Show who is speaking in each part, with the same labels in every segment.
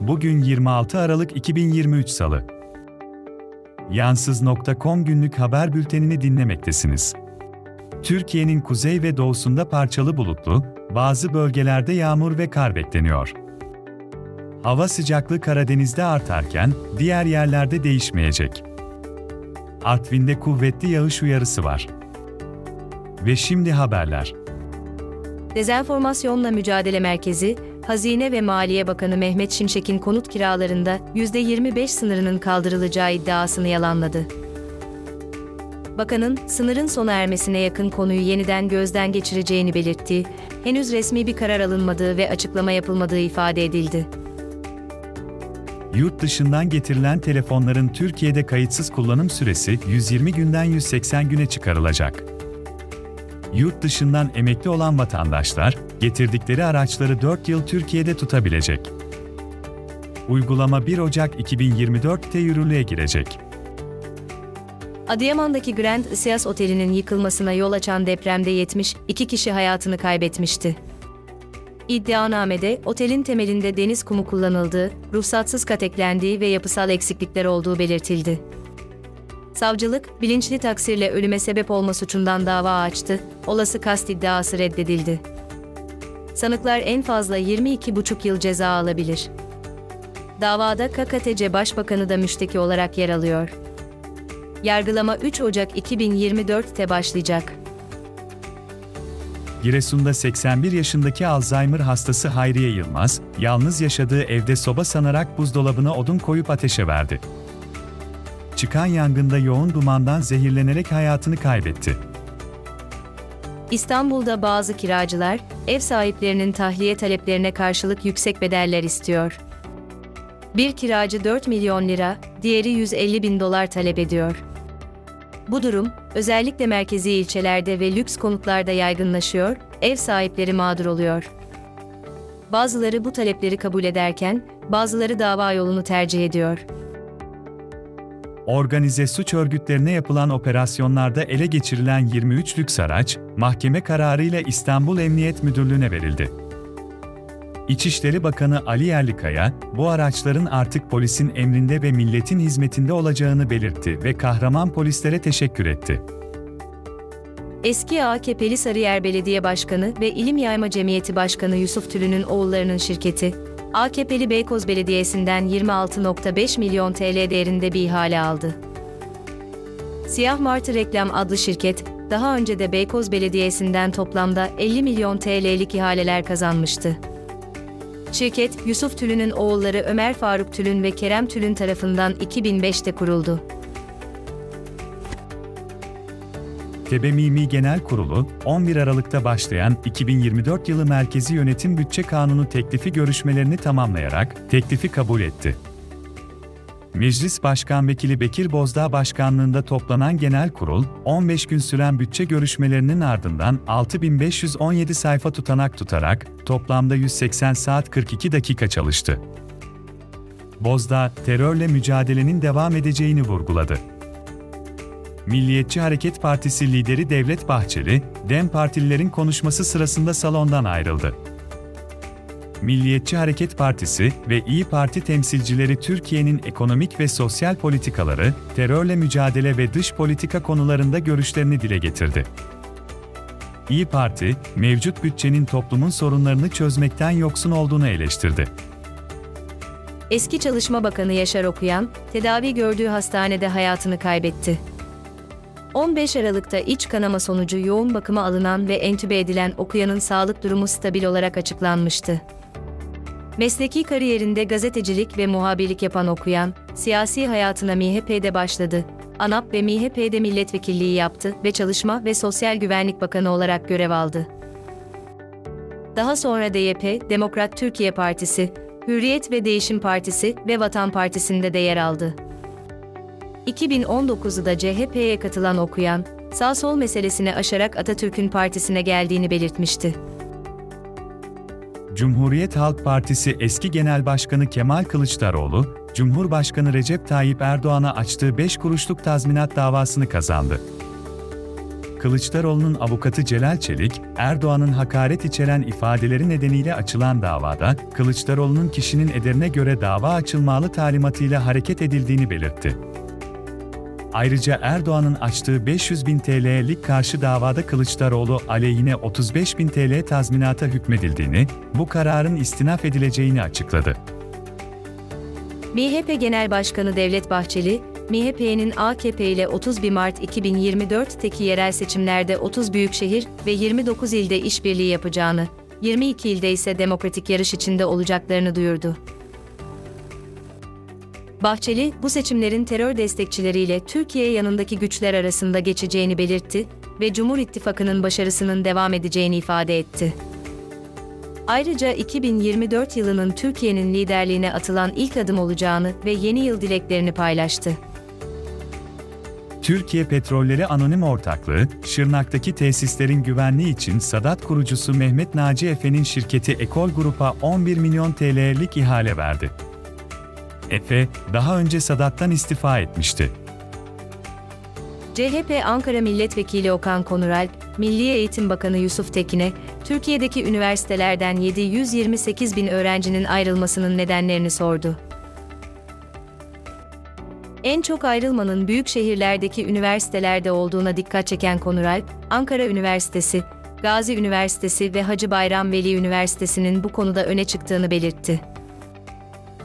Speaker 1: Bugün 26 Aralık 2023 Salı. Yansız.com günlük haber bültenini dinlemektesiniz. Türkiye'nin kuzey ve doğusunda parçalı bulutlu, bazı bölgelerde yağmur ve kar bekleniyor. Hava sıcaklığı Karadeniz'de artarken diğer yerlerde değişmeyecek. Artvin'de kuvvetli yağış uyarısı var. Ve şimdi haberler.
Speaker 2: Dezenformasyonla Mücadele Merkezi, Hazine ve Maliye Bakanı Mehmet Şimşek'in konut kiralarında %25 sınırının kaldırılacağı iddiasını yalanladı. Bakanın, sınırın sona ermesine yakın konuyu yeniden gözden geçireceğini belirtti, henüz resmi bir karar alınmadığı ve açıklama yapılmadığı ifade edildi.
Speaker 1: Yurt dışından getirilen telefonların Türkiye'de kayıtsız kullanım süresi 120 günden 180 güne çıkarılacak. Yurt dışından emekli olan vatandaşlar, getirdikleri araçları 4 yıl Türkiye'de tutabilecek. Uygulama 1 Ocak 2024'te yürürlüğe girecek.
Speaker 2: Adıyaman'daki Grand Isias Oteli'nin yıkılmasına yol açan depremde 72 kişi hayatını kaybetmişti. İddianamede otelin temelinde deniz kumu kullanıldığı, ruhsatsız kateklendiği ve yapısal eksiklikler olduğu belirtildi. Savcılık, bilinçli taksirle ölüme sebep olma suçundan dava açtı, olası kast iddiası reddedildi. Sanıklar en fazla 22,5 yıl ceza alabilir. Davada KKTC Başbakanı da müşteki olarak yer alıyor. Yargılama 3 Ocak 2024'te başlayacak.
Speaker 1: Giresun'da 81 yaşındaki Alzheimer hastası Hayriye Yılmaz, yalnız yaşadığı evde soba sanarak buzdolabına odun koyup ateşe verdi. Çıkan yangında yoğun dumandan zehirlenerek hayatını kaybetti.
Speaker 2: İstanbul'da bazı kiracılar, ev sahiplerinin tahliye taleplerine karşılık yüksek bedeller istiyor. Bir kiracı 4 milyon lira, diğeri 150 bin dolar talep ediyor. Bu durum, özellikle merkezi ilçelerde ve lüks konutlarda yaygınlaşıyor, ev sahipleri mağdur oluyor. Bazıları bu talepleri kabul ederken, bazıları dava yolunu tercih ediyor.
Speaker 1: Organize suç örgütlerine yapılan operasyonlarda ele geçirilen 23 lüks araç, mahkeme kararıyla İstanbul Emniyet Müdürlüğü'ne verildi. İçişleri Bakanı Ali Yerlikaya, bu araçların artık polisin emrinde ve milletin hizmetinde olacağını belirtti ve kahraman polislere teşekkür etti.
Speaker 2: Eski AKP'li Sarıyer Belediye Başkanı ve İlim Yayma Cemiyeti Başkanı Yusuf Tülü'nün oğullarının şirketi, AKP'li Beykoz Belediyesi'nden 26.5 milyon TL değerinde bir ihale aldı. Siyah Martı Reklam adlı şirket, daha önce de Beykoz Belediyesi'nden toplamda 50 milyon TL'lik ihaleler kazanmıştı. Şirket, Yusuf Tülün'ün oğulları Ömer Faruk Tülün ve Kerem Tülün tarafından 2005'te kuruldu.
Speaker 1: TBMİMİ Genel Kurulu, 11 Aralık'ta başlayan 2024 yılı Merkezi Yönetim Bütçe Kanunu teklifi görüşmelerini tamamlayarak teklifi kabul etti. Meclis Başkan Vekili Bekir Bozdağ Başkanlığında toplanan genel kurul, 15 gün süren bütçe görüşmelerinin ardından 6517 sayfa tutanak tutarak toplamda 180 saat 42 dakika çalıştı. Bozdağ, terörle mücadelenin devam edeceğini vurguladı. Milliyetçi Hareket Partisi lideri Devlet Bahçeli, DEM partililerin konuşması sırasında salondan ayrıldı. Milliyetçi Hareket Partisi ve İyi Parti temsilcileri Türkiye'nin ekonomik ve sosyal politikaları, terörle mücadele ve dış politika konularında görüşlerini dile getirdi. İyi Parti, mevcut bütçenin toplumun sorunlarını çözmekten yoksun olduğunu eleştirdi.
Speaker 2: Eski Çalışma Bakanı Yaşar Okuyan, tedavi gördüğü hastanede hayatını kaybetti. 15 Aralık'ta iç kanama sonucu yoğun bakıma alınan ve entübe edilen Okuyan'ın sağlık durumu stabil olarak açıklanmıştı. Mesleki kariyerinde gazetecilik ve muhabirlik yapan Okuyan, siyasi hayatına MHP'de başladı. ANAP ve MHP'de milletvekilliği yaptı ve Çalışma ve Sosyal Güvenlik Bakanı olarak görev aldı. Daha sonra DYP, Demokrat Türkiye Partisi, Hürriyet ve Değişim Partisi ve Vatan Partisi'nde de yer aldı. 2019'da CHP'ye katılan Okuyan, sağ-sol meselesini aşarak Atatürk'ün partisine geldiğini belirtmişti.
Speaker 1: Cumhuriyet Halk Partisi eski Genel Başkanı Kemal Kılıçdaroğlu, Cumhurbaşkanı Recep Tayyip Erdoğan'a açtığı 5 kuruşluk tazminat davasını kazandı. Kılıçdaroğlu'nun avukatı Celal Çelik, Erdoğan'ın hakaret içeren ifadeleri nedeniyle açılan davada, Kılıçdaroğlu'nun kişinin ederine göre dava açılmalı talimatıyla hareket edildiğini belirtti. Ayrıca Erdoğan'ın açtığı 500 bin TL'lik karşı davada Kılıçdaroğlu aleyhine 35 bin TL tazminata hükmedildiğini, bu kararın istinaf edileceğini açıkladı.
Speaker 2: MHP Genel Başkanı Devlet Bahçeli, MHP'nin AKP ile 31 Mart 2024'teki yerel seçimlerde 30 büyükşehir ve 29 ilde işbirliği yapacağını, 22 ilde ise demokratik yarış içinde olacaklarını duyurdu. Bahçeli, bu seçimlerin terör destekçileriyle Türkiye yanındaki güçler arasında geçeceğini belirtti ve Cumhur İttifakı'nın başarısının devam edeceğini ifade etti. Ayrıca 2024 yılının Türkiye'nin liderliğine atılan ilk adım olacağını ve yeni yıl dileklerini paylaştı.
Speaker 1: Türkiye Petrolleri Anonim Ortaklığı, Şırnak'taki tesislerin güvenliği için Sadat kurucusu Mehmet Naci Efe'nin şirketi Ekol Grup'a 11 milyon TL'lik ihale verdi. Efe, daha önce Sadat'tan istifa etmişti.
Speaker 2: CHP Ankara Milletvekili Okan Konuralp, Milli Eğitim Bakanı Yusuf Tekin'e, Türkiye'deki üniversitelerden 728 bin öğrencinin ayrılmasının nedenlerini sordu. En çok ayrılmanın büyük şehirlerdeki üniversitelerde olduğuna dikkat çeken Konuralp, Ankara Üniversitesi, Gazi Üniversitesi ve Hacı Bayram Veli Üniversitesi'nin bu konuda öne çıktığını belirtti.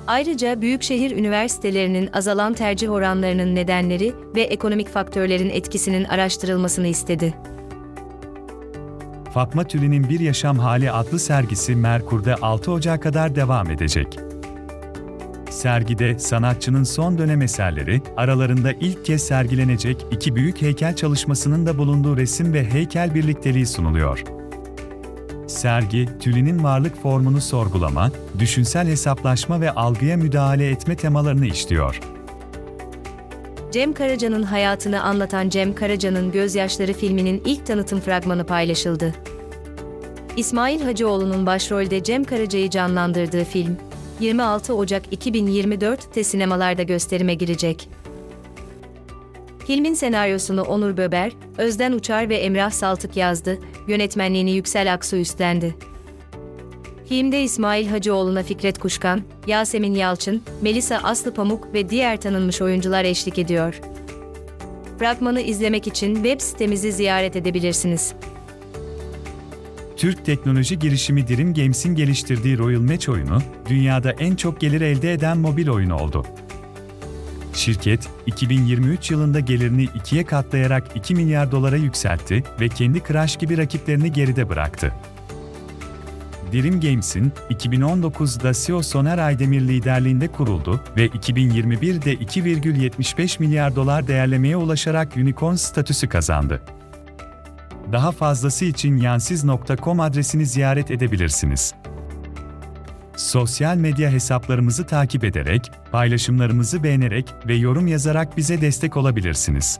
Speaker 2: Ayrıca büyükşehir üniversitelerinin azalan tercih oranlarının nedenleri ve ekonomik faktörlerin etkisinin araştırılmasını istedi.
Speaker 1: Fatma Tülin'in Bir Yaşam Hali adlı sergisi Merkur'da 6 Ocak'a kadar devam edecek. Sergide sanatçının son dönem eserleri, aralarında ilk kez sergilenecek iki büyük heykel çalışmasının da bulunduğu resim ve heykel birlikteliği sunuluyor. Sergi, Tülin'in varlık formunu sorgulama, düşünsel hesaplaşma ve algıya müdahale etme temalarını işliyor.
Speaker 2: Cem Karaca'nın hayatını anlatan Cem Karaca'nın Gözyaşları filminin ilk tanıtım fragmanı paylaşıldı. İsmail Hacıoğlu'nun başrolde Cem Karaca'yı canlandırdığı film, 26 Ocak 2024'te sinemalarda gösterime girecek. Filmin senaryosunu Onur Böber, Özden Uçar ve Emrah Saltık yazdı, yönetmenliğini Yüksel Aksu üstlendi. Filmde İsmail Hacıoğlu'na Fikret Kuşkan, Yasemin Yalçın, Melisa Aslı Pamuk ve diğer tanınmış oyuncular eşlik ediyor. Fragmanı izlemek için web sitemizi ziyaret edebilirsiniz.
Speaker 1: Türk teknoloji girişimi Dream Games'in geliştirdiği Royal Match oyunu, dünyada en çok gelir elde eden mobil oyun oldu. Şirket, 2023 yılında gelirini ikiye katlayarak 2 milyar dolara yükseltti ve kendi Crash gibi rakiplerini geride bıraktı. Dream Games'in 2019'da CEO Soner Aydemir liderliğinde kuruldu ve 2021'de 2,75 milyar dolar değerlemeye ulaşarak unicorn statüsü kazandı. Daha fazlası için yansiz.com adresini ziyaret edebilirsiniz. Sosyal medya hesaplarımızı takip ederek, paylaşımlarımızı beğenerek ve yorum yazarak bize destek olabilirsiniz.